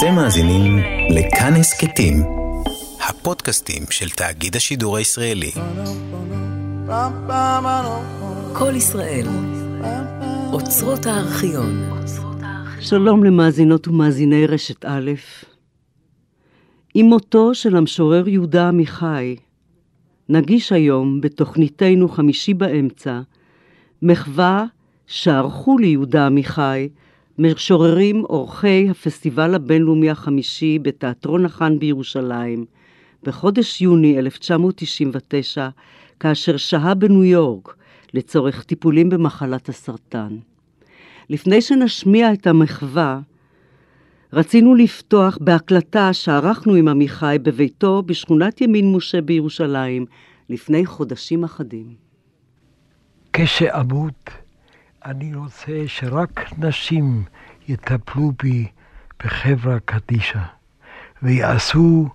אתם מאזינים לכאן הסכתים, הפודקאסטים של תאגיד השידור הישראלי. כל ישראל, אוצרות הארכיון. שלום למאזינות ומאזיני רשת א', עם מותו של המשורר יהודה עמיחי, נגיש היום בתוכניתנו חמישי באמצע, מחווה שערכו ליהודה עמיחי משוררים אורחי הפסטיבל הבינלאומי החמישי בתיאטרון החאן בירושלים בחודש יוני 1999, כאשר שהה בניו יורק לצורך טיפולים במחלת הסרטן. לפני שנשמיע את המחווה, רצינו לפתוח בהקלטה שערכנו עם עמיחי בביתו בשכונת ימין משה בירושלים לפני חודשים אחדים. כשאמות אני רוצה שרק נשים יטפלו בי בחברה קדישא, ויעשו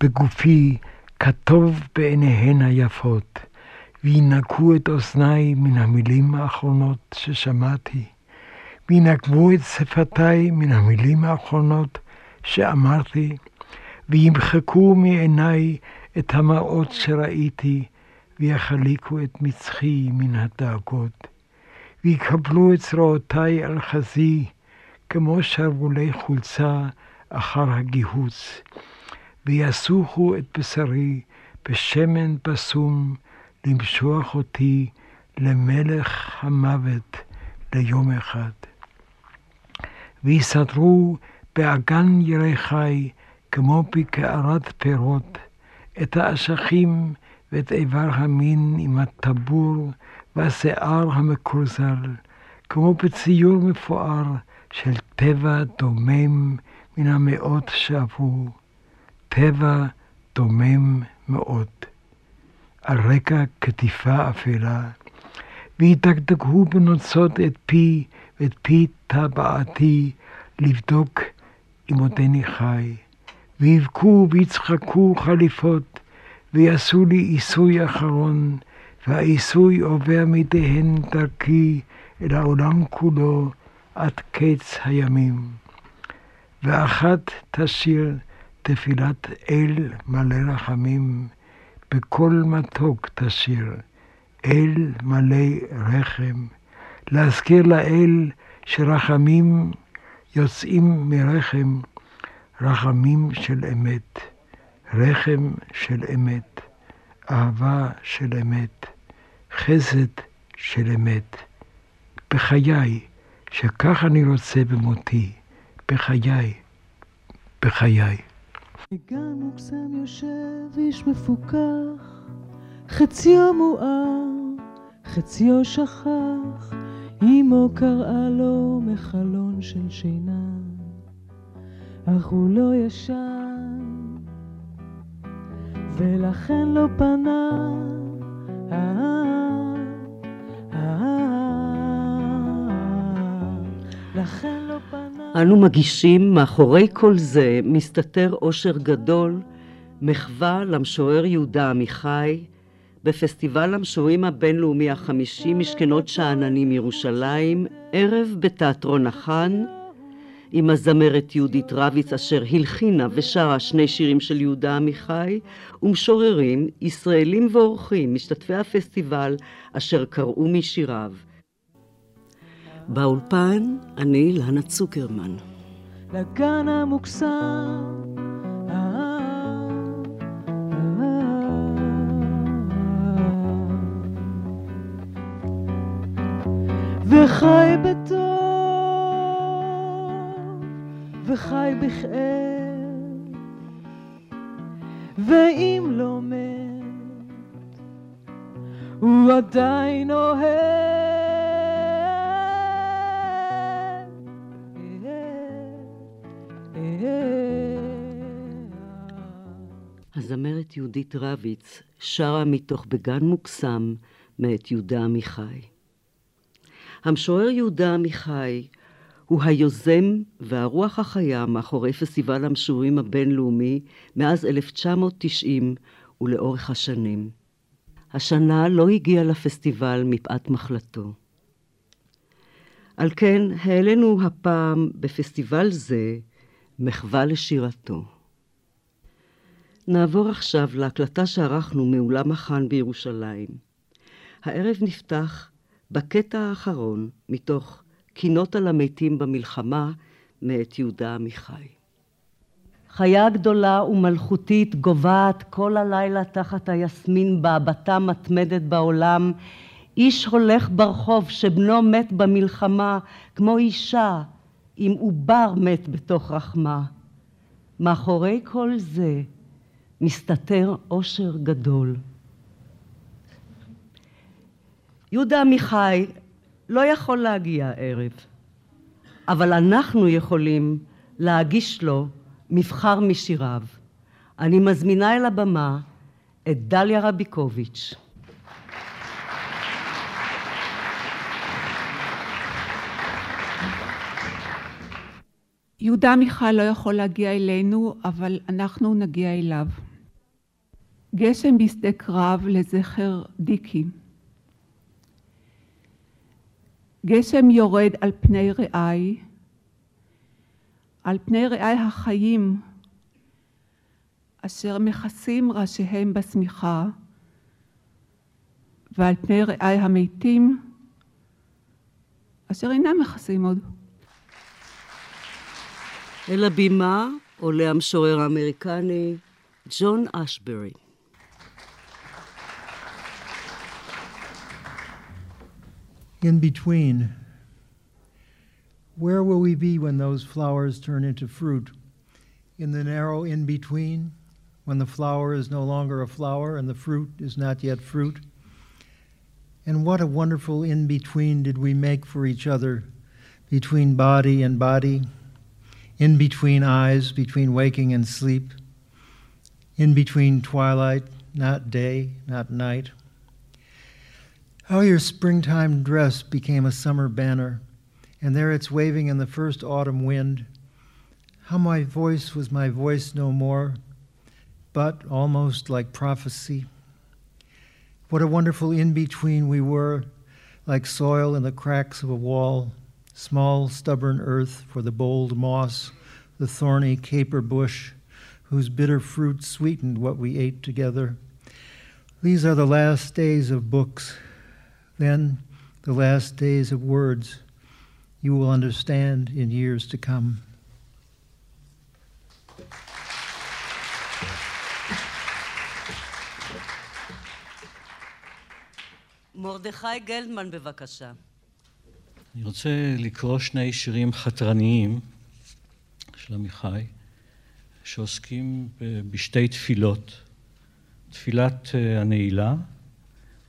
בגופי כטוב בעיניהן היפות, וינקו את אוזניי מן המילים האחרונות ששמעתי, וינקבו את שפתיי מן המילים האחרונות שאמרתי, וימחקו מעיניי את המראות שראיתי, ויחליקו את מצחי מן הדאגות. ויקבלו את זרועותיי על חזי, כמו שרוולי חולצה אחר הגיהוץ, ויסוכו את בשרי בשמן פסום, למשוח אותי למלך המוות ליום אחד. ויסדרו באגן ירי חי, כמו בקערת פירות, את האשכים ואת איבר המין עם הטבור והשיער המקורזל, כמו בציור מפואר של טבע דומם מן המאות שעברו, טבע דומם מאוד, על רקע קטיפה אפלה, וידקדקו בנוצות את פי ואת פי טבעתי לבדוק אם עודני חי, ויבכו ויצחקו חליפות, ויעשו לי עיסוי אחרון, והעיסוי עובר מידיהן דרכי אל העולם כולו עד קץ הימים. ואחת תשיר תפילת אל מלא רחמים, בקול מתוק תשיר, אל מלא רחם, להזכיר לאל שרחמים יוצאים מרחם, רחמים של אמת, רחם של אמת, אהבה של אמת, חסד של אמת. בחיי, שכך אני רוצה במותי, בחיי, בחיי. בגן מוקסם יושב איש מפוכח, חציו מואר, חציו שכח, אמו קראה לו מחלון של שינה, אך הוא לא ישן, ולכן לא פנה. אנו מגישים מאחורי כל זה מסתתר אושר גדול, מחווה למשורר יהודה עמיחי, בפסטיבל המשוררים הבינלאומי החמישי משכנות שאננים ירושלים, ערב בתיאטרון החאן, עם הזמרת יהודית רביץ אשר הלחינה ושרה שני שירים של יהודה עמיחי, ומשוררים ישראלים ואורחים, משתתפי הפסטיבל, אשר קראו משיריו. באולפן אני לנה צוקרמן. לגן המוקסם וחי בטוב וחי בכאב ואם לא מת הוא עדיין אוהב הזמרת יהודית רביץ שרה מתוך בגן מוקסם מאת יהודה עמיחי. המשורר יהודה עמיחי הוא היוזם והרוח החיה מאחורי פסטיבל המשוררים הבינלאומי מאז 1990 ולאורך השנים. השנה לא הגיע לפסטיבל מפאת מחלתו. על כן העלינו הפעם בפסטיבל זה מחווה לשירתו. נעבור עכשיו להקלטה שערכנו מאולם החאן בירושלים. הערב נפתח בקטע האחרון מתוך קינות על המתים במלחמה מאת יהודה עמיחי. חיה גדולה ומלכותית גוועת כל הלילה תחת היסמין בהבטה מתמדת בעולם. איש הולך ברחוב שבנו מת במלחמה כמו אישה עם עובר מת בתוך רחמה. מאחורי כל זה מסתתר אושר גדול. יהודה עמיחי לא יכול להגיע הערב, אבל אנחנו יכולים להגיש לו מבחר משיריו. אני מזמינה אל הבמה את דליה רביקוביץ'. יהודה עמיחי לא יכול להגיע אלינו, אבל אנחנו נגיע אליו. גשם בשדה קרב לזכר דיקי. גשם יורד על פני רעי, על פני רעי החיים, אשר מכסים ראשיהם בשמיכה, ועל פני רעי המתים, אשר אינם מכסים עוד. אל הבימה עולה המשורר האמריקני ג'ון אשברי. In between. Where will we be when those flowers turn into fruit? In the narrow in between, when the flower is no longer a flower and the fruit is not yet fruit? And what a wonderful in between did we make for each other, between body and body, in between eyes, between waking and sleep, in between twilight, not day, not night. How your springtime dress became a summer banner, and there it's waving in the first autumn wind. How my voice was my voice no more, but almost like prophecy. What a wonderful in between we were, like soil in the cracks of a wall, small, stubborn earth for the bold moss, the thorny caper bush, whose bitter fruit sweetened what we ate together. These are the last days of books, then the last days of words you will understand in years to come. מרדכי גלדמן, בבקשה. אני רוצה לקרוא שני שירים חתרניים של עמיחי, שעוסקים בשתי תפילות, תפילת הנעילה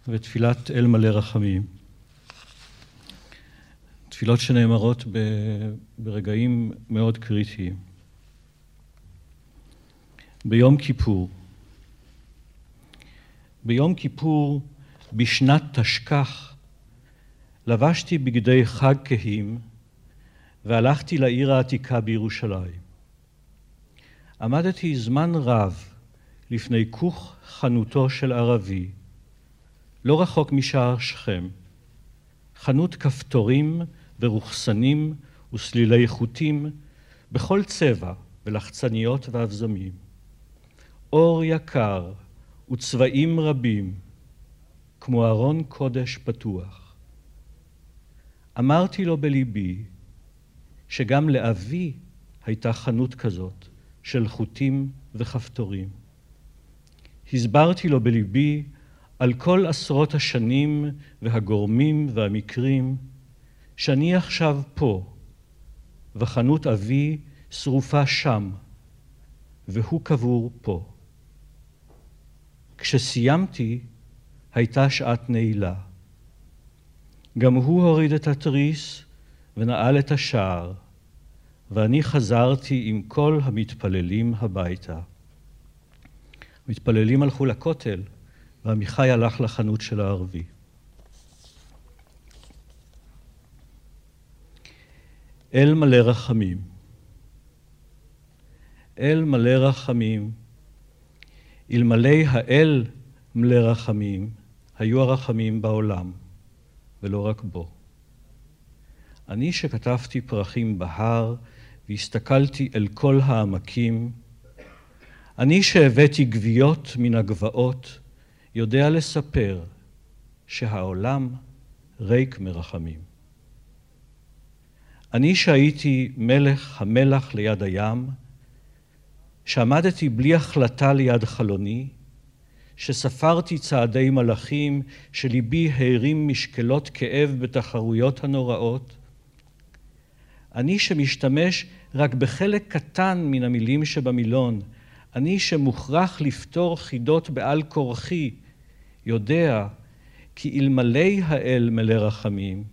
ותפילת אל מלא רחמים. תפילות שנאמרות ברגעים מאוד קריטיים. ביום כיפור. ביום כיפור, בשנת תשכ"ח, לבשתי בגדי חג כהים והלכתי לעיר העתיקה בירושלים. עמדתי זמן רב לפני כוך חנותו של ערבי, לא רחוק משער שכם, חנות כפתורים ורוחסנים וסלילי חוטים בכל צבע ולחצניות ואבזמים. אור יקר וצבעים רבים, כמו ארון קודש פתוח. אמרתי לו בליבי שגם לאבי הייתה חנות כזאת של חוטים וכפתורים. הסברתי לו בליבי על כל עשרות השנים והגורמים והמקרים שאני עכשיו פה, וחנות אבי שרופה שם, והוא קבור פה. כשסיימתי, הייתה שעת נעילה. גם הוא הוריד את התריס ונעל את השער, ואני חזרתי עם כל המתפללים הביתה. המתפללים הלכו לכותל, ועמיחי הלך לחנות של הערבי. אל מלא רחמים. אל מלא רחמים. אלמלא האל מלא רחמים, היו הרחמים בעולם, ולא רק בו. אני שכתבתי פרחים בהר, והסתכלתי אל כל העמקים, אני שהבאתי גוויות מן הגבעות, יודע לספר שהעולם ריק מרחמים. אני שהייתי מלך המלח ליד הים, שעמדתי בלי החלטה ליד חלוני, שספרתי צעדי מלאכים, שליבי הרים משקלות כאב בתחרויות הנוראות, אני שמשתמש רק בחלק קטן מן המילים שבמילון, אני שמוכרח לפתור חידות בעל כורחי, יודע כי אלמלא האל מלא רחמים,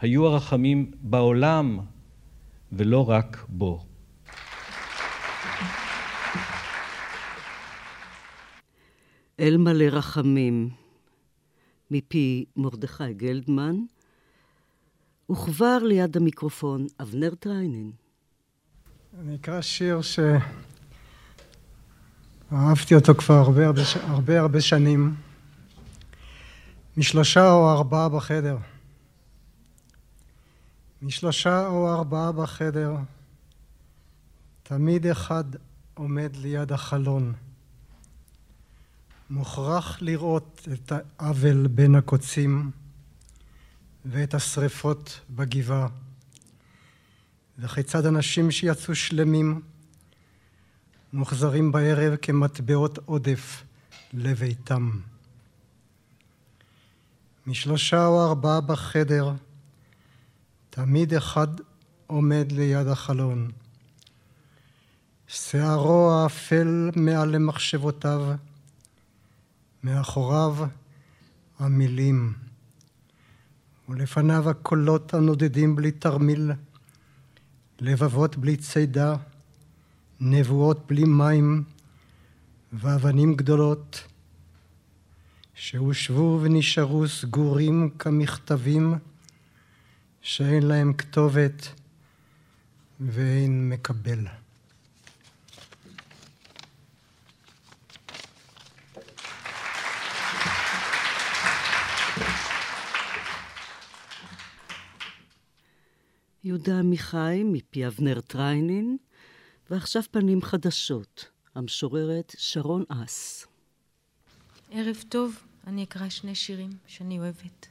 היו הרחמים בעולם ולא רק בו. אל מלא רחמים, מפי מרדכי גלדמן, וכבר ליד המיקרופון אבנר טריינין. אני אקרא שיר שאהבתי אותו כבר הרבה הרבה, הרבה, הרבה שנים, משלושה או ארבעה בחדר. משלושה או ארבעה בחדר, תמיד אחד עומד ליד החלון. מוכרח לראות את העוול בין הקוצים ואת השרפות בגבעה, וכיצד אנשים שיצאו שלמים מוחזרים בערב כמטבעות עודף לביתם. משלושה או ארבעה בחדר, תמיד אחד עומד ליד החלון. שערו האפל מעל למחשבותיו, מאחוריו המילים, ולפניו הקולות הנודדים בלי תרמיל, לבבות בלי צידה, נבואות בלי מים, ואבנים גדולות, שהושבו ונשארו סגורים כמכתבים, שאין להם כתובת ואין מקבל. יהודה עמיחי מפי אבנר טריינין, ועכשיו פנים חדשות, המשוררת שרון אס. ערב טוב, אני אקרא שני שירים שאני אוהבת.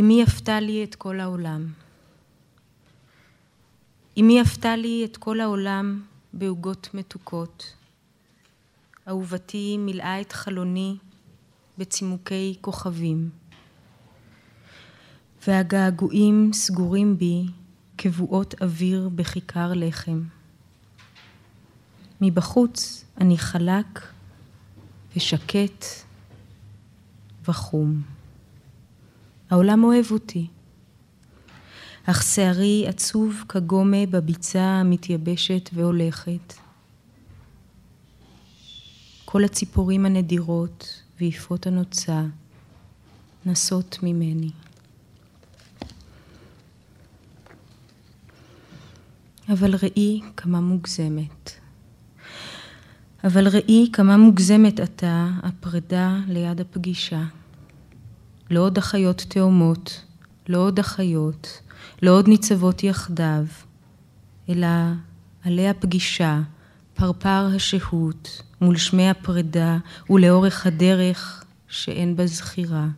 אמי אפתה לי את כל העולם. אמי אפתה לי את כל העולם בעוגות מתוקות. אהובתי מילאה את חלוני בצימוקי כוכבים. והגעגועים סגורים בי כבואות אוויר בכיכר לחם. מבחוץ אני חלק ושקט וחום. העולם אוהב אותי, אך שערי עצוב כגומה בביצה המתייבשת והולכת. כל הציפורים הנדירות ויפות הנוצה נסות ממני. אבל ראי כמה מוגזמת. אבל ראי כמה מוגזמת אתה הפרידה ליד הפגישה. לא עוד אחיות תאומות, לא עוד אחיות, לא עוד ניצבות יחדיו, אלא עלי הפגישה, פרפר השהות, מול שמי הפרידה ולאורך הדרך שאין בה זכירה.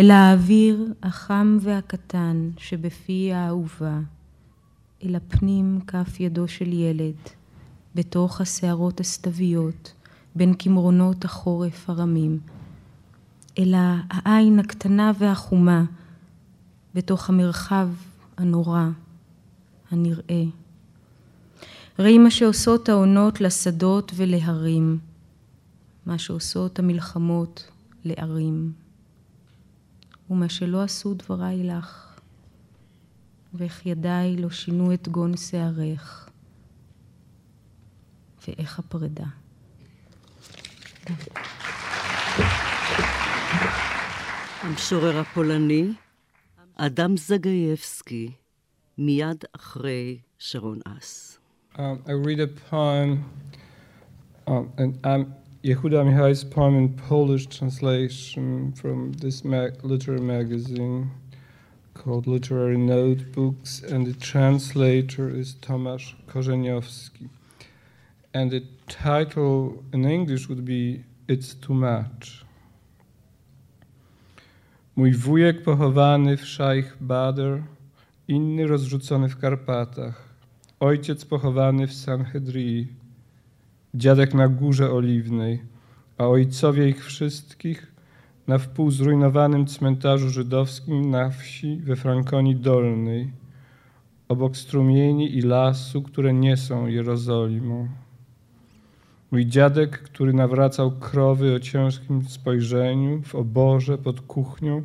אל האוויר החם והקטן שבפי האהובה, אל הפנים כף ידו של ילד, בתוך השערות הסתוויות, בין כמרונות החורף הרמים, אלא העין הקטנה והחומה, בתוך המרחב הנורא, הנראה. ראי מה שעושות העונות לשדות ולהרים, מה שעושות המלחמות לערים, ומה שלא עשו דבריי לך. ואיך ידיי לא שינו את גון שערך, ואיך הפרידה. המשורר הפולני, אדם זגייבסקי, מיד אחרי שרון אס. Um, I read a poem, um, and um, Yehuda Amihai's poem in Polish translation from this mag- literary magazine called Literary Notebooks, and the translator is Tomasz Korzeniowski. And the title in English would be It's Too Much. Mój wujek pochowany w Szaich Bader, inny rozrzucony w Karpatach, ojciec pochowany w Sanhedrii, dziadek na Górze Oliwnej, a ojcowie ich wszystkich na wpół zrujnowanym cmentarzu żydowskim na wsi we Frankonii Dolnej, obok strumieni i lasu, które nie są Jerozolimą. Mój dziadek, który nawracał krowy o ciężkim spojrzeniu w oborze pod kuchnią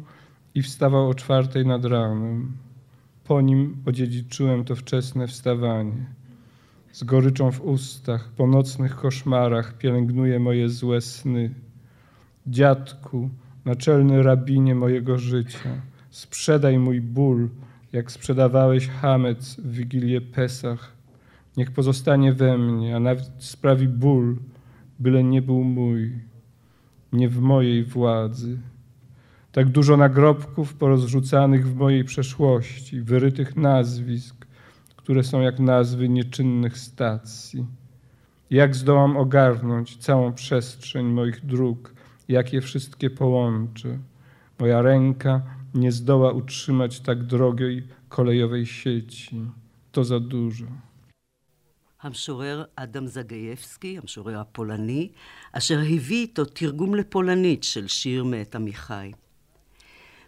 i wstawał o czwartej nad ranem. Po nim odziedziczyłem to wczesne wstawanie. Z goryczą w ustach, po nocnych koszmarach pielęgnuje moje złe sny. Dziadku, naczelny rabinie mojego życia, sprzedaj mój ból, jak sprzedawałeś hamec w Wigilię Pesach. Niech pozostanie we mnie, a nawet sprawi ból, byle nie był mój, nie w mojej władzy. Tak dużo nagrobków porozrzucanych w mojej przeszłości, wyrytych nazwisk, które są jak nazwy nieczynnych stacji. Jak zdołam ogarnąć całą przestrzeń moich dróg, jak je wszystkie połączę. Moja ręka nie zdoła utrzymać tak drogiej kolejowej sieci. To za dużo. המשורר אדם זגייבסקי, המשורר הפולני, אשר הביא איתו תרגום לפולנית של שיר מאת עמיחי.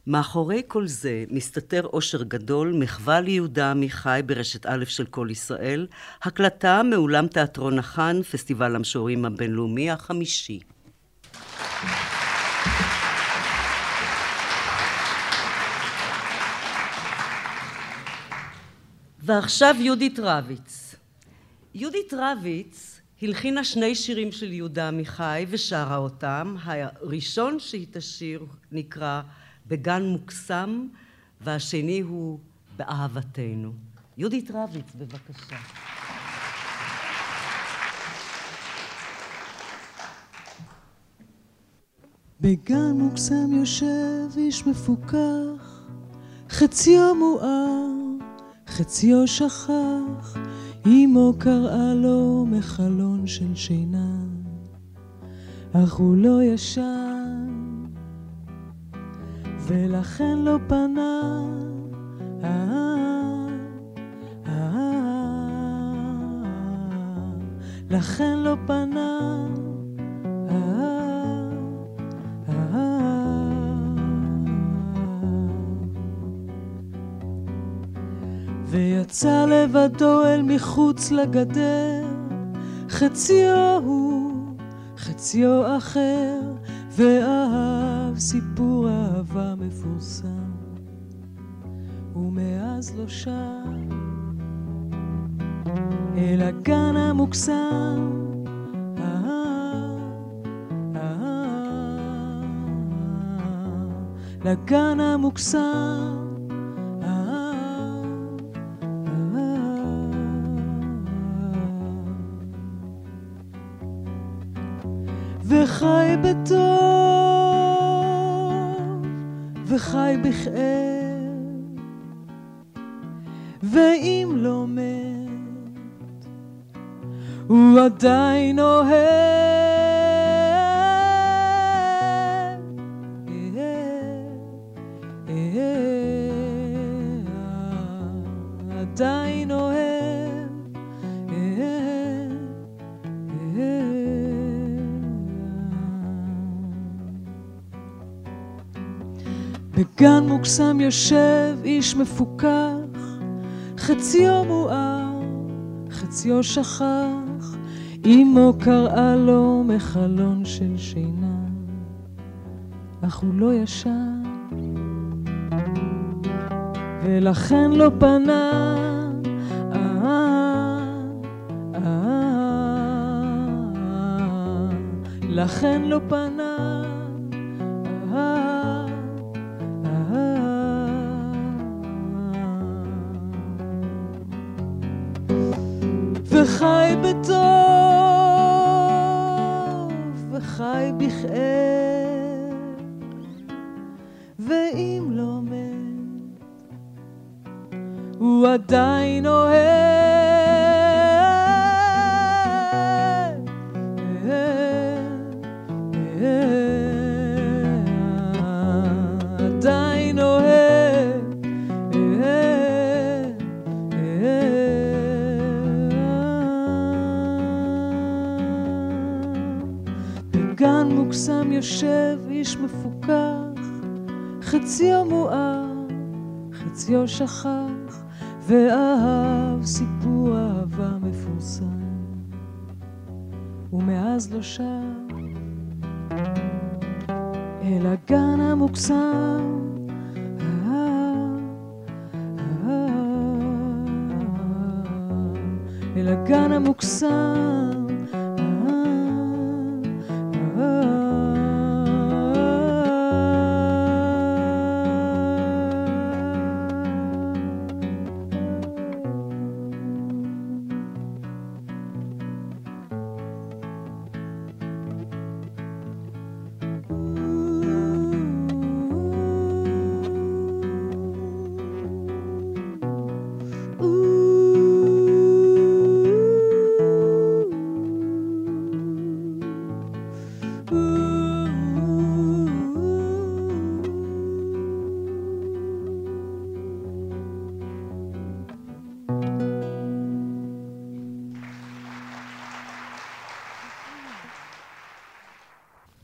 מאחורי כל זה מסתתר אושר גדול, מחווה ליהודה עמיחי ברשת א' של כל ישראל, הקלטה מאולם תיאטרון החאן, פסטיבל המשוררים הבינלאומי החמישי. ועכשיו יהודית רביץ. יהודית רביץ הלחינה שני שירים של יהודה עמיחי ושרה אותם. הראשון שהיא תשיר נקרא בגן מוקסם, והשני הוא באהבתנו. יהודית רביץ, בבקשה. בגן מוקסם יושב איש מפוכח, חציו מואר, חציו שכח, אמו קראה לו מחלון של שינה, אך הוא לא ישן, ולכן לא פנה. לכן לא פנה. ויצא לבדו אל מחוץ לגדר, חציו הוא, חציו אחר, ואהב סיפור אהבה מפורסם, ומאז לא שב אל הגן המוקסם. לגן המוקסם וחי בכאב, ואם לא מת, הוא עדיין בגן מוקסם יושב איש מפוכח, חציו מואר, חציו שכח, אמו קראה לו מחלון של שינה, אך הוא לא ישן, ולכן לא פנה. לכן לא פנה. וחי בטוב, וחי בכאב, חציו שכח, ואהב סיפור אהבה מפורסם. ומאז לא שב אל הגן המוקסם. אל הגן המוקסם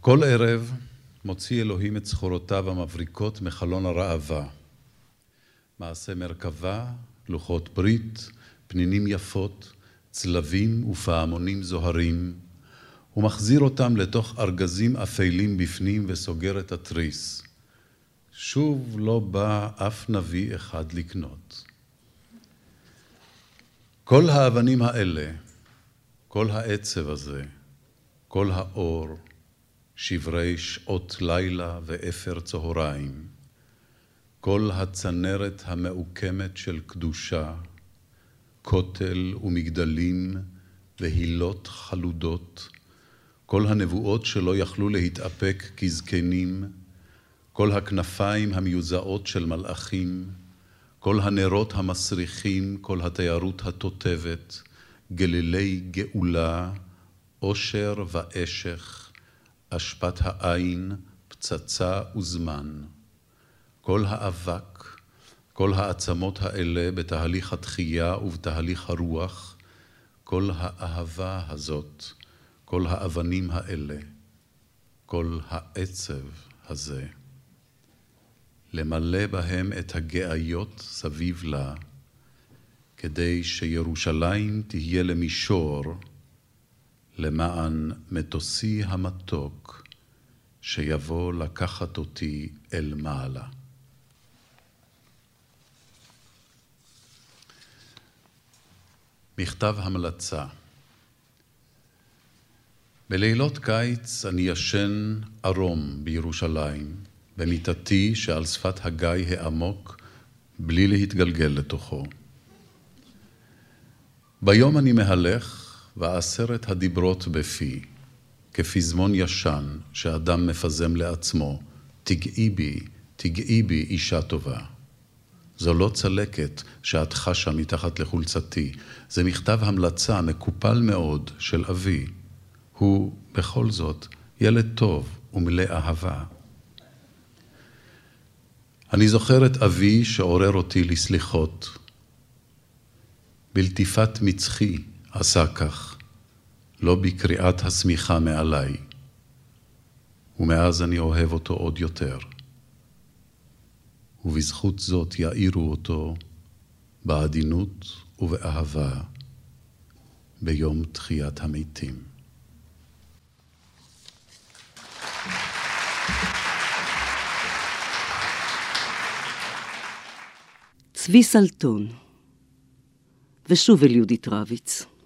כל ערב מוציא אלוהים את סחורותיו המבריקות מחלון הראווה. מעשה מרכבה, לוחות ברית, פנינים יפות, צלבים ופעמונים זוהרים, ומחזיר אותם לתוך ארגזים אפלים בפנים וסוגר את התריס. שוב לא בא אף נביא אחד לקנות. כל האבנים האלה, כל העצב הזה, כל האור, שברי שעות לילה ואפר צהריים, כל הצנרת המעוקמת של קדושה, כותל ומגדלים והילות חלודות, כל הנבואות שלא יכלו להתאפק כזקנים, כל הכנפיים המיוזעות של מלאכים, כל הנרות המסריחים, כל התיירות התותבת, גלילי גאולה, עושר ואשך, אשפת העין, פצצה וזמן. כל האבק, כל העצמות האלה בתהליך התחייה ובתהליך הרוח, כל האהבה הזאת, כל האבנים האלה, כל העצב הזה. למלא בהם את הגאיות סביב לה, כדי שירושלים תהיה למישור, למען מטוסי המתוק שיבוא לקחת אותי אל מעלה. מכתב המלצה בלילות קיץ אני ישן ערום בירושלים, במיטתי שעל שפת הגיא העמוק, בלי להתגלגל לתוכו. ביום אני מהלך ועשרת הדיברות בפי, כפזמון ישן שאדם מפזם לעצמו, תגעי בי, תגעי בי אישה טובה. זו לא צלקת שאת חשה מתחת לחולצתי, זה מכתב המלצה מקופל מאוד של אבי. הוא בכל זאת ילד טוב ומלא אהבה. אני זוכר את אבי שעורר אותי לסליחות. בלטיפת מצחי עשה כך, לא בקריאת השמיכה מעליי, ומאז אני אוהב אותו עוד יותר. ובזכות זאת יאירו אותו בעדינות ובאהבה ביום תחיית המתים. צבי סלטון, ושוב אל יהודית רביץ.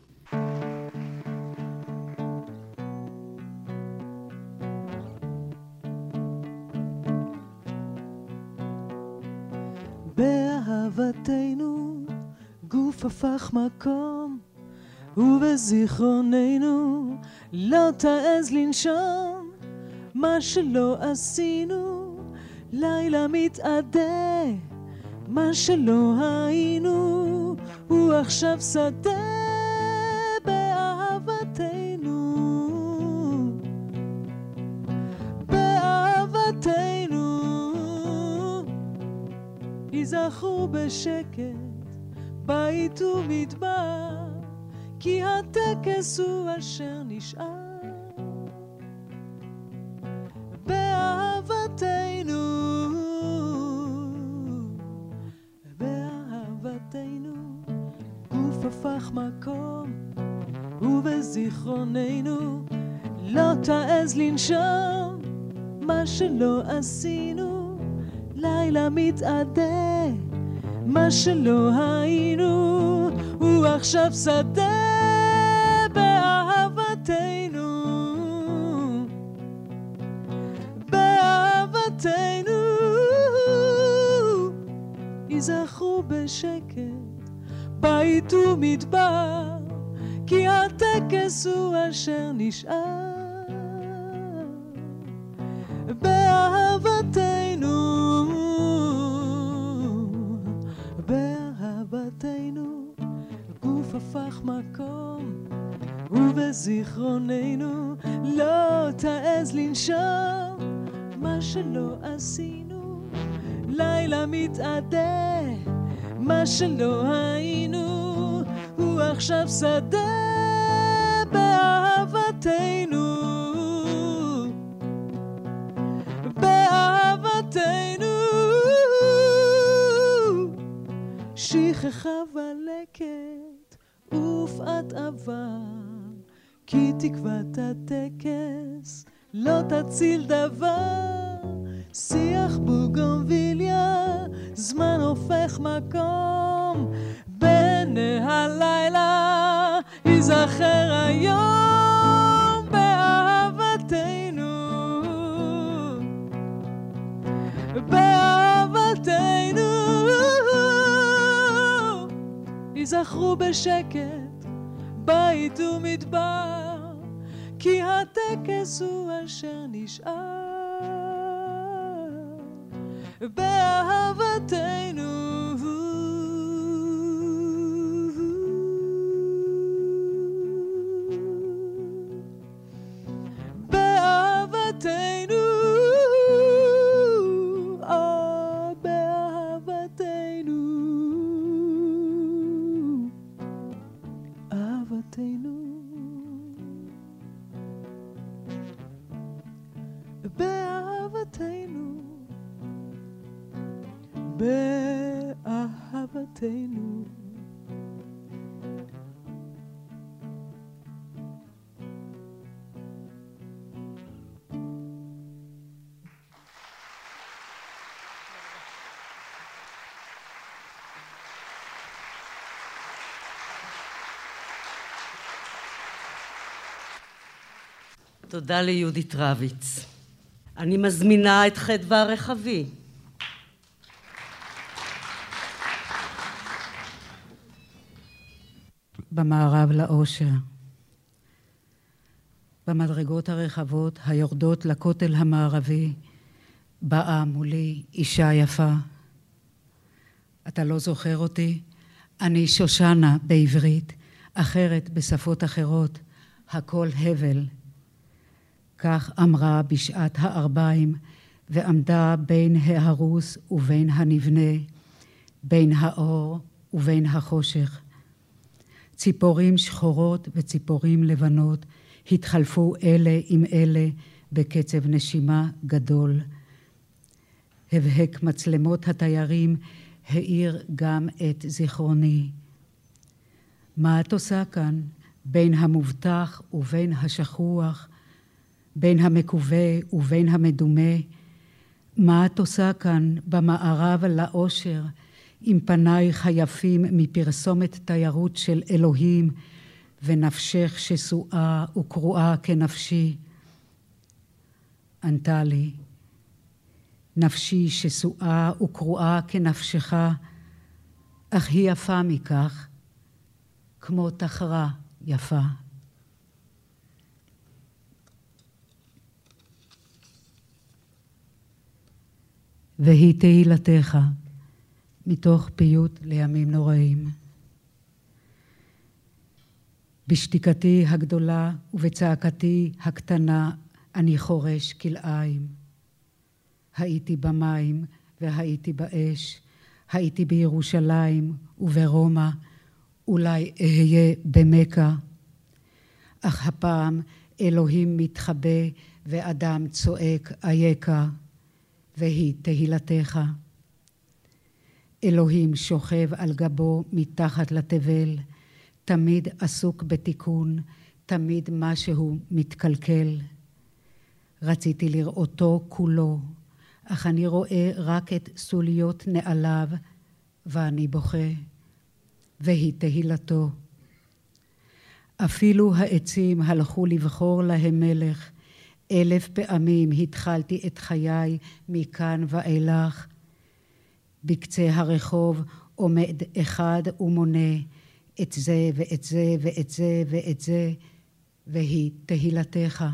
הפך מקום ובזיכרוננו לא תעז לנשום. מה שלא עשינו לילה מתאדה. מה שלא היינו הוא עכשיו שדה באהבתנו. באהבתנו. ייזכרו בשקט בית ומדבר, כי הטקס הוא אשר נשאר. באהבתנו, באהבתנו, גוף הפך מקום, ובזיכרוננו לא תעז לנשום, מה שלא עשינו, לילה מתאדה. מה שלא היינו, הוא עכשיו שדה באהבתנו. באהבתנו ייזכרו בשקט בית ומדבר כי הטקס הוא אשר נשאר ובזיכרוננו לא תעז לנשום מה שלא עשינו. לילה מתאדה מה שלא היינו הוא עכשיו שדה באהבתנו. באהבתנו. שכחה ולקט ופעת עבר כי תקוות הטקס לא תציל דבר. שיח בוגונביליה זמן הופך מקום. בעיני הלילה ייזכר היום באהבתנו. באהבתנו. ייזכרו בשקט בית ומדבר כי הטקס הוא אשר נשאר באהבתנו. באהבתנו אהבתנו באהבתנו באהבתנו תודה ליהודית רביץ. אני מזמינה את חדווה רחבי. במערב לאושר. במדרגות הרחבות היורדות לכותל המערבי באה מולי אישה יפה. אתה לא זוכר אותי? אני שושנה בעברית, אחרת בשפות אחרות, הכל הבל. כך אמרה בשעת הארבעים, ועמדה בין ההרוס ובין הנבנה, בין האור ובין החושך. ציפורים שחורות וציפורים לבנות התחלפו אלה עם אלה בקצב נשימה גדול. הבהק מצלמות התיירים האיר גם את זיכרוני. מה את עושה כאן בין המובטח ובין השכוח, בין המקווה ובין המדומה? מה את עושה כאן במערב לאושר, עם פנייך היפים מפרסומת תיירות של אלוהים, ונפשך שסועה וקרועה כנפשי? ענתה לי, נפשי שסועה וקרועה כנפשך, אך היא יפה מכך, כמו תחרה יפה. והיא תהילתך מתוך פיוט לימים נוראים. בשתיקתי הגדולה ובצעקתי הקטנה אני חורש כלאיים. הייתי במים והייתי באש, הייתי בירושלים וברומא, אולי אהיה במכה. אך הפעם אלוהים מתחבא ואדם צועק אייכה, והיא תהילתך. אלוהים שוכב על גבו מתחת לתבל, תמיד עסוק בתיקון, תמיד משהו מתקלקל. רציתי לראותו כולו, אך אני רואה רק את סוליות נעליו, ואני בוכה, והיא תהילתו. אפילו העצים הלכו לבחור להם מלך. אלף פעמים התחלתי את חיי מכאן ואילך. בקצה הרחוב עומד אחד ומונה את זה ואת זה ואת זה ואת זה, והיא תהילתך.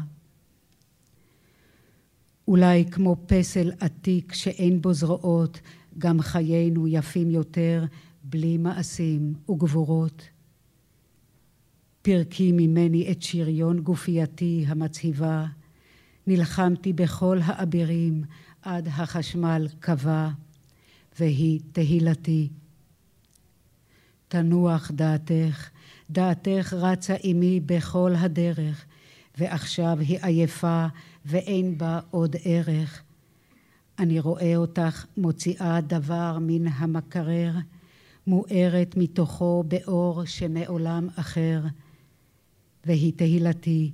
אולי כמו פסל עתיק שאין בו זרועות, גם חיינו יפים יותר בלי מעשים וגבורות. פרקי ממני את שריון גופייתי המצהיבה, נלחמתי בכל האבירים עד החשמל קבע, והיא תהילתי. תנוח דעתך, דעתך רצה עמי בכל הדרך, ועכשיו היא עייפה ואין בה עוד ערך. אני רואה אותך מוציאה דבר מן המקרר, מוארת מתוכו באור שמעולם אחר. והיא תהילתי,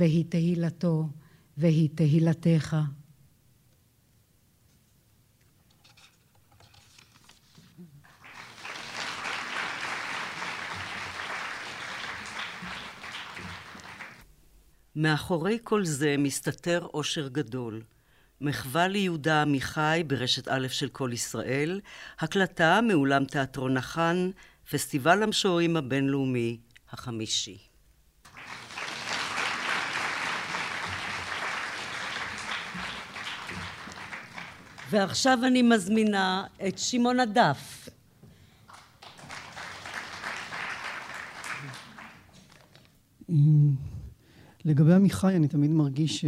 והיא תהילתו, והיא תהילתך. מאחורי כל זה מסתתר אושר גדול. מחווה ליהודה עמיחי ברשת א' של כל ישראל, הקלטה מאולם תיאטרון החאן, פסטיבל המשוררים הבינלאומי החמישי. ועכשיו אני מזמינה את שמעון הדף. לגבי עמיחי, אני תמיד מרגיש ש...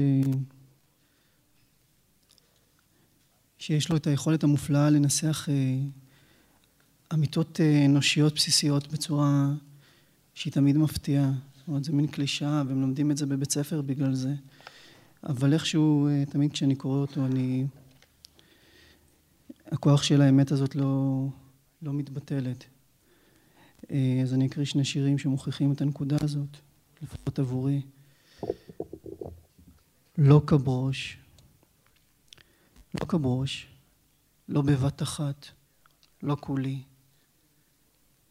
שיש לו את היכולת המופלאה לנסח אה, אמיתות אה, אנושיות בסיסיות בצורה שהיא תמיד מפתיעה. זאת אומרת, זה מין קלישאה, והם לומדים את זה בבית ספר בגלל זה. אבל איכשהו, אה, תמיד כשאני קורא אותו, אני... הכוח של האמת הזאת לא, לא מתבטלת. אז אני אקריא שני שירים שמוכיחים את הנקודה הזאת, לפחות עבורי. לא כברוש, לא כברוש, לא בבת אחת, לא כולי,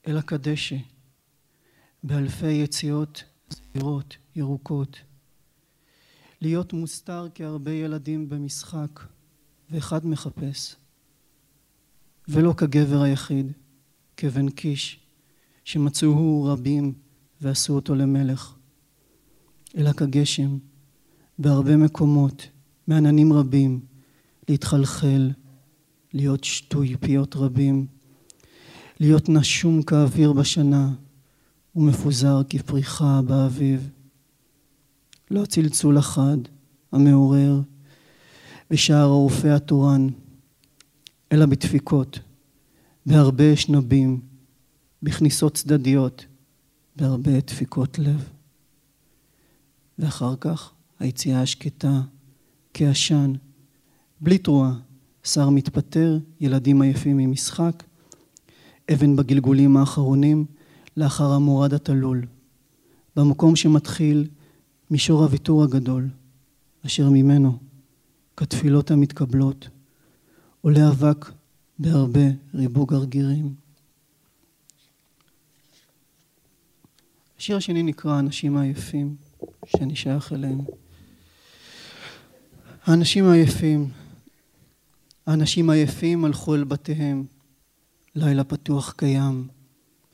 אלא כדשא, באלפי יציאות זהירות, ירוקות. להיות מוסתר כהרבה ילדים במשחק, ואחד מחפש. ולא כגבר היחיד, כבן קיש, שמצאוהו רבים ועשו אותו למלך, אלא כגשם, בהרבה מקומות, מעננים רבים, להתחלחל, להיות שטוי פיות רבים, להיות נשום כאוויר בשנה ומפוזר כפריחה באביב. לא צלצול אחד המעורר בשער הרופא התורן, אלא בדפיקות, בהרבה אשנבים, בכניסות צדדיות, בהרבה דפיקות לב. ואחר כך היציאה השקטה, כעשן, בלי תרועה, שר מתפטר, ילדים עייפים ממשחק, אבן בגלגולים האחרונים, לאחר המורד התלול, במקום שמתחיל מישור הוויתור הגדול, אשר ממנו, כתפילות המתקבלות, עולה אבק בהרבה ריבו גרגירים. השיר השני נקרא "האנשים העייפים", שאני שייך אליהם. האנשים העייפים, האנשים העייפים הלכו אל בתיהם, לילה פתוח קיים,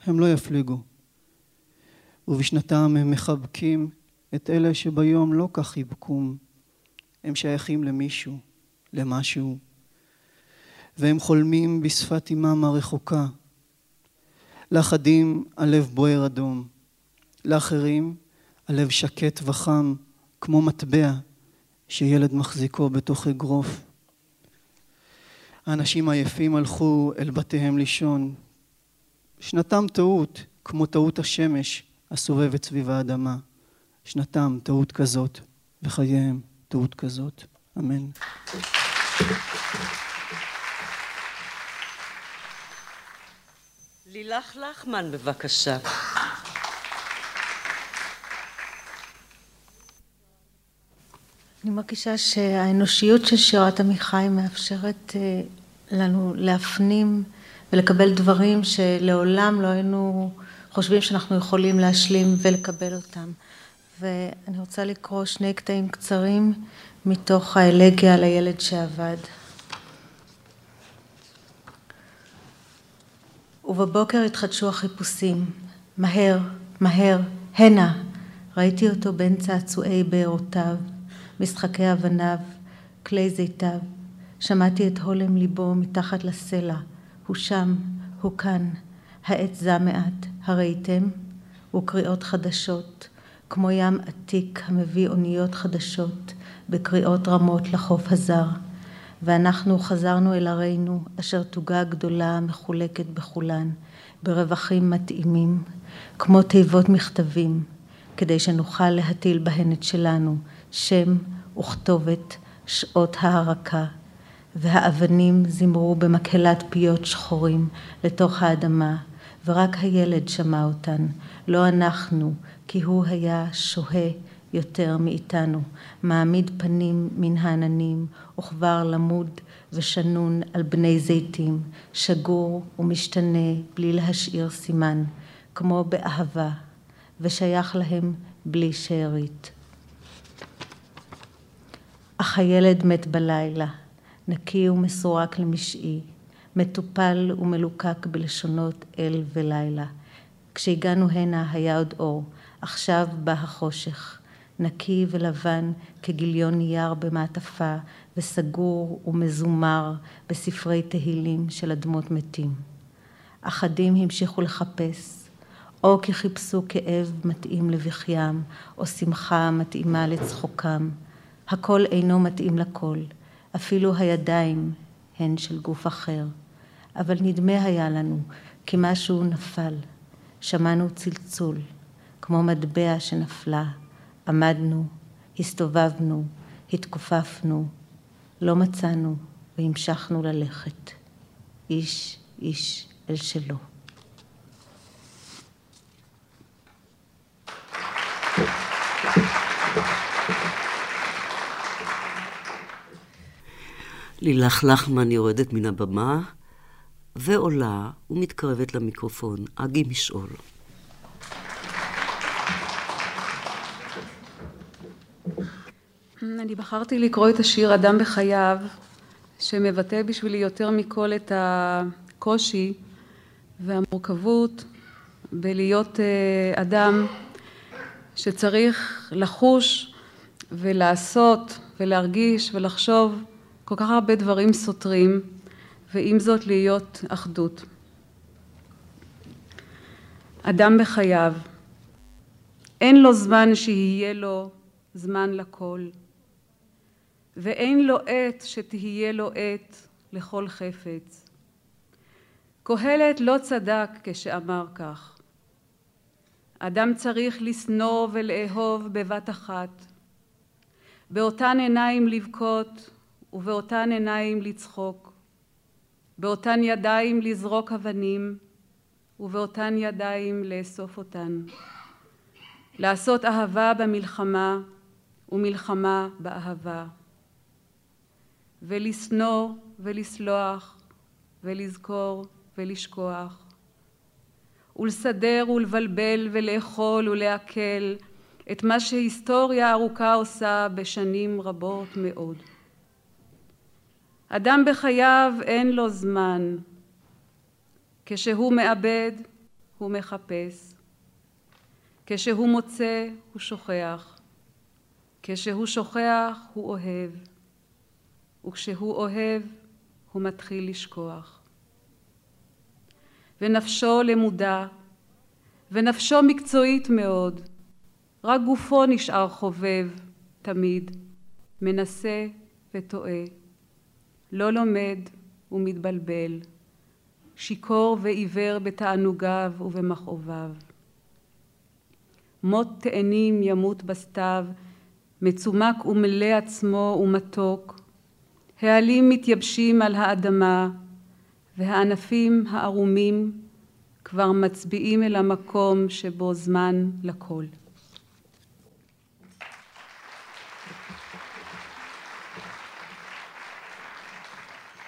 הם לא יפליגו. ובשנתם הם מחבקים את אלה שביום לא כך חיבקום, הם שייכים למישהו, למשהו, והם חולמים בשפת אמם הרחוקה. לאחדים הלב בוער אדום, לאחרים הלב שקט וחם, כמו מטבע שילד מחזיקו בתוך אגרוף. האנשים עייפים הלכו אל בתיהם לישון. שנתם טעות, כמו טעות השמש הסובבת סביב האדמה. שנתם טעות כזאת, וחייהם טעות כזאת. אמן. לילך לחמן, בבקשה. אני מרגישה שהאנושיות של שירת עמיחי מאפשרת אה, לנו להפנים ולקבל דברים שלעולם לא היינו חושבים שאנחנו יכולים להשלים ולקבל אותם. ואני רוצה לקרוא שני קטעים קצרים מתוך האלגיה על הילד שאבד. ובבוקר התחדשו החיפושים. מהר, מהר, הנה. ראיתי אותו בין צעצועי בארותיו, משחקי אבניו, כלי זיתיו. שמעתי את הולם ליבו מתחת לסלע. הוא שם, הוא כאן. העץ זע מעט, הראיתם? וקריאות חדשות, כמו ים עתיק המביא אוניות חדשות, בקריאות רמות לחוף הזר. ואנחנו חזרנו אל ערינו, אשר תוגה גדולה מחולקת בכולן, ברווחים מתאימים, כמו תיבות מכתבים, כדי שנוכל להטיל בהן את שלנו, שם וכתובת, שעות הערקה, והאבנים זימרו במקהלת פיות שחורים לתוך האדמה, ורק הילד שמע אותן, לא אנחנו, כי הוא היה שוהה יותר מאיתנו, מעמיד פנים מן העננים, וכבר למוד ושנון על בני זיתים, שגור ומשתנה בלי להשאיר סימן, כמו באהבה, ושייך להם בלי שארית. אך הילד מת בלילה, נקי ומסורק למשעי, מטופל ומלוקק בלשונות אל ולילה. כשהגענו הנה היה עוד אור, עכשיו בא החושך. נקי ולבן כגיליון נייר במעטפה וסגור ומזומר בספרי תהילים של אדמות מתים. אחדים המשיכו לחפש, או כי חיפשו כאב מתאים לבכיים, או שמחה מתאימה לצחוקם. הכל אינו מתאים לכל, אפילו הידיים הן של גוף אחר. אבל נדמה היה לנו כי משהו נפל. שמענו צלצול, כמו מטבע שנפלה. עמדנו, הסתובבנו, התכופפנו, לא מצאנו והמשכנו ללכת. איש איש אל שלו. לילך לחמן יורדת מן הבמה ועולה ומתקרבת למיקרופון. אגי משעול. אני בחרתי לקרוא את השיר אדם בחייו, שמבטא בשבילי יותר מכל את הקושי והמורכבות בלהיות אה, אדם שצריך לחוש ולעשות ולהרגיש ולחשוב כל כך הרבה דברים סותרים, ועם זאת להיות אחדות. אדם בחייו, אין לו זמן שיהיה לו זמן לכל. ואין לו עת שתהיה לו עת לכל חפץ. קהלת לא צדק כשאמר כך. אדם צריך לשנוא ולאהוב בבת אחת, באותן עיניים לבכות ובאותן עיניים לצחוק, באותן ידיים לזרוק אבנים ובאותן ידיים לאסוף אותן, לעשות אהבה במלחמה ומלחמה באהבה. ולשנוא ולסלוח ולזכור ולשכוח ולסדר ולבלבל ולאכול ולעכל את מה שהיסטוריה ארוכה עושה בשנים רבות מאוד. אדם בחייו אין לו זמן. כשהוא מאבד הוא מחפש. כשהוא מוצא הוא שוכח. כשהוא שוכח הוא אוהב. וכשהוא אוהב הוא מתחיל לשכוח. ונפשו למודה, ונפשו מקצועית מאוד, רק גופו נשאר חובב תמיד, מנסה וטועה, לא לומד ומתבלבל, שיכור ועיוור בתענוגיו ובמכאוביו. מות תאנים ימות בסתיו, מצומק ומלא עצמו ומתוק, העלים מתייבשים על האדמה והענפים הערומים כבר מצביעים אל המקום שבו זמן לכל.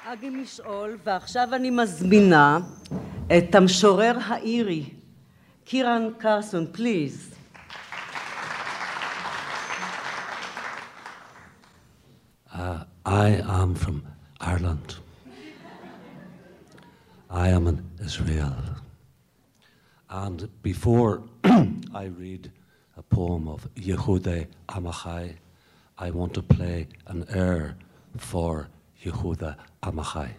אגי משאול, ועכשיו אני מזמינה את המשורר האירי, קירן קרסון, פליז. I am from Ireland. I am in Israel. And before I read a poem of Yehuda Amachai, I want to play an air for Yehuda Amachai.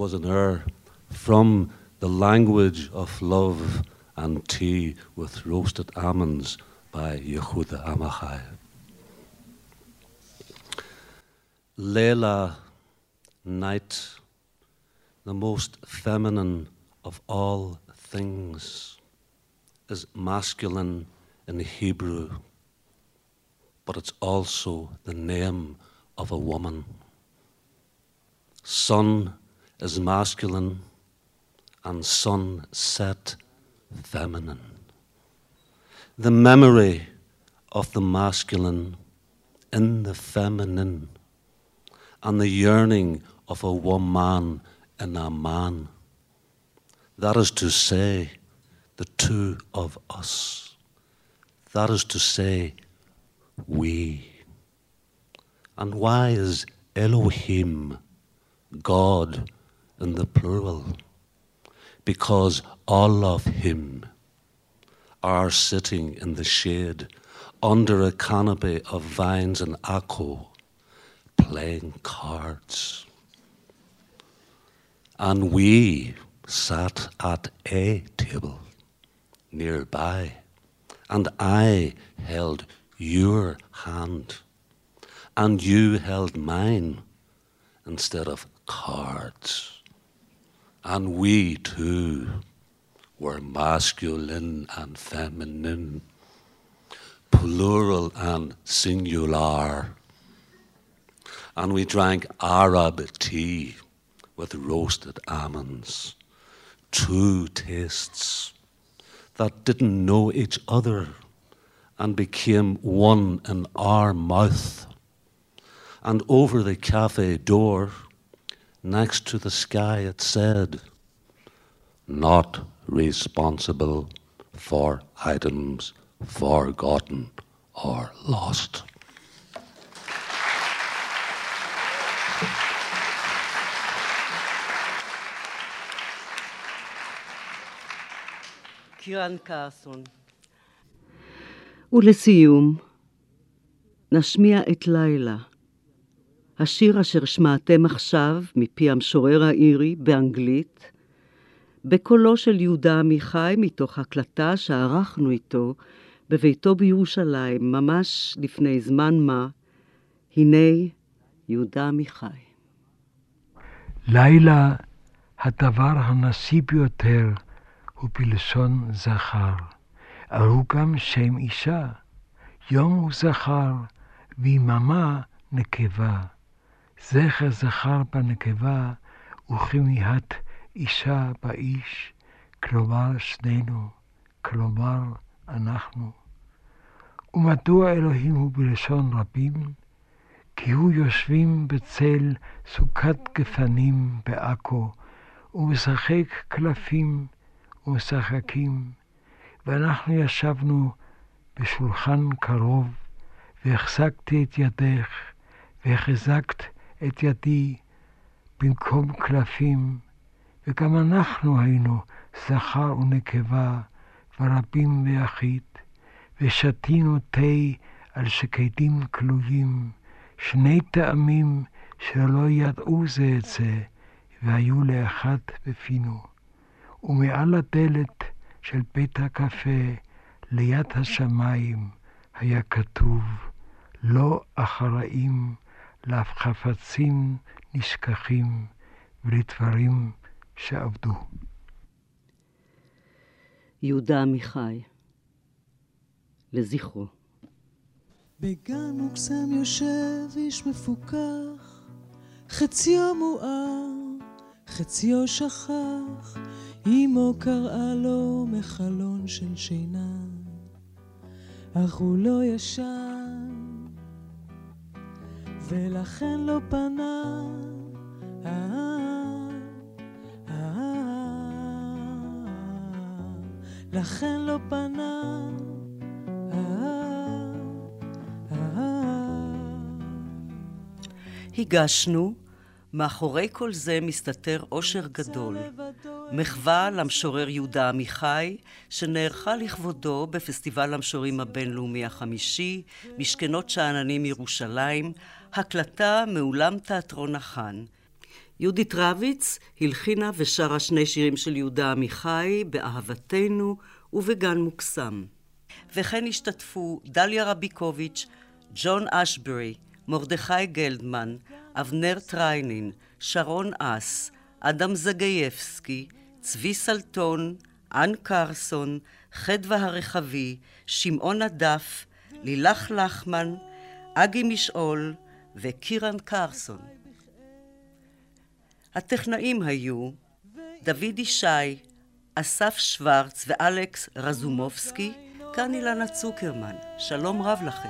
Was an air from the language of love and tea with roasted almonds by Yehuda Amachai. Leila, night, the most feminine of all things, is masculine in Hebrew, but it's also the name of a woman. Sun is masculine and sunset feminine. The memory of the masculine in the feminine and the yearning of a woman in a man. That is to say, the two of us. That is to say, we. And why is Elohim, God, in the plural? Because all of Him are sitting in the shade under a canopy of vines and Akko, playing cards. And we sat at a table nearby, and I held your hand, and you held mine instead of cards. And we too were masculine and feminine, plural and singular. and we drank Arab tea with roasted almonds. Two tastes that didn't know each other and became one in our mouth. And over the cafe door, next to the sky, it said, Not responsible for items forgotten or lost. קירן קרסון. ולסיום, נשמיע את לילה, השיר אשר שמעתם עכשיו מפי המשורר האירי באנגלית, בקולו של יהודה עמיחי מתוך הקלטה שערכנו איתו בביתו בירושלים, ממש לפני זמן מה, הנה יהודה עמיחי. לילה, הדבר הנשיא ביותר הוא בלשון זכר, אבל הוא גם שם אישה. יום הוא זכר, ויממה נקבה. זכר זכר בנקבה, וכמיהת אישה באיש, כלומר שנינו, כלומר אנחנו. ומדוע אלוהים הוא בלשון רבים? כי הוא יושבים בצל סוכת גפנים בעכו, ומשחק קלפים ומשחקים, ואנחנו ישבנו בשולחן קרוב, והחזקתי את ידך, והחזקת את ידי במקום קלפים, וגם אנחנו היינו זכר ונקבה, ורבים ויחיד, ושתינו תה על שקדים כלואים, שני טעמים שלא ידעו זה את זה, והיו לאחד בפינו. ומעל הדלת של בית הקפה, ליד השמיים, היה כתוב, לא אחראים לחפצים נשכחים ולדברים שעבדו. יהודה עמיחי, לזכרו. בגן מוקסם יושב איש מפוכח, חציו מואר, חציו שכח, אמו קראה לו מחלון של שינה, אך הוא לא ישן, ולכן לא פנה. לכן לא פנה. הגשנו, מאחורי כל זה מסתתר אושר גדול, מחווה למשורר יהודה עמיחי, שנערכה לכבודו בפסטיבל המשוררים הבינלאומי החמישי, משכנות שאננים ירושלים, הקלטה מאולם תיאטרון החאן. יהודית רביץ הלחינה ושרה שני שירים של יהודה עמיחי, באהבתנו ובגן מוקסם. וכן השתתפו דליה רביקוביץ', ג'ון אשברי, מרדכי גלדמן, אבנר טריינין, שרון אס, אדם זגייבסקי, צבי עצמון, אן קרסון, חדווה הרחבי, שמעון הדף, לילך לחמן, אגי משעול וקירן קרסון. הטכנאים היו דוד ישי, אסף שוורץ ואלכס רזומובסקי, כאן אילנה צוקרמן. שלום רב לכם.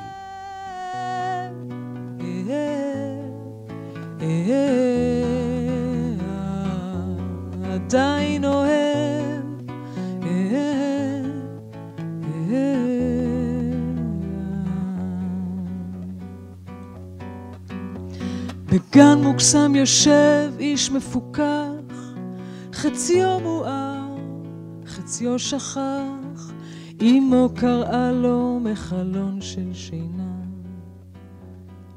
עדיין אוהב בגן מוקסם יושב איש מפוכח, חציו מואר, חציו שכח, אמו קראה לו מחלון של שינה,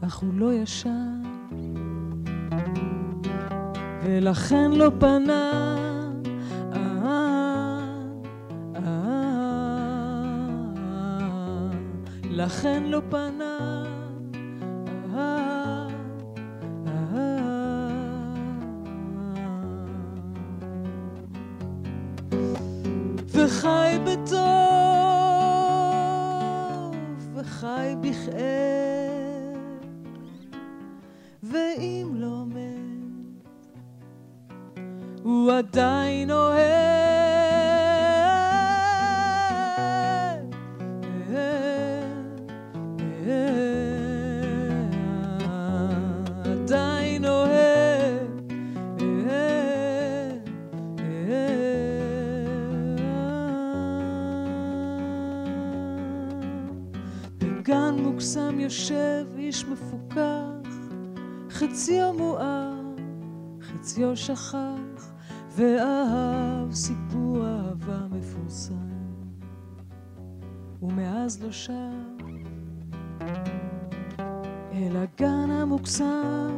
אך הוא לא ישן, ולכן לא פנה. לכן לא פנה. אה, אה, אה. וחי בטוב, וחי בכאב, ואם לא מת, הוא עדיין אוהב. חציו מואר, חציו שכח, ואהב סיפור אהבה מפורסם. ומאז לא שב אל הגן המוקסם.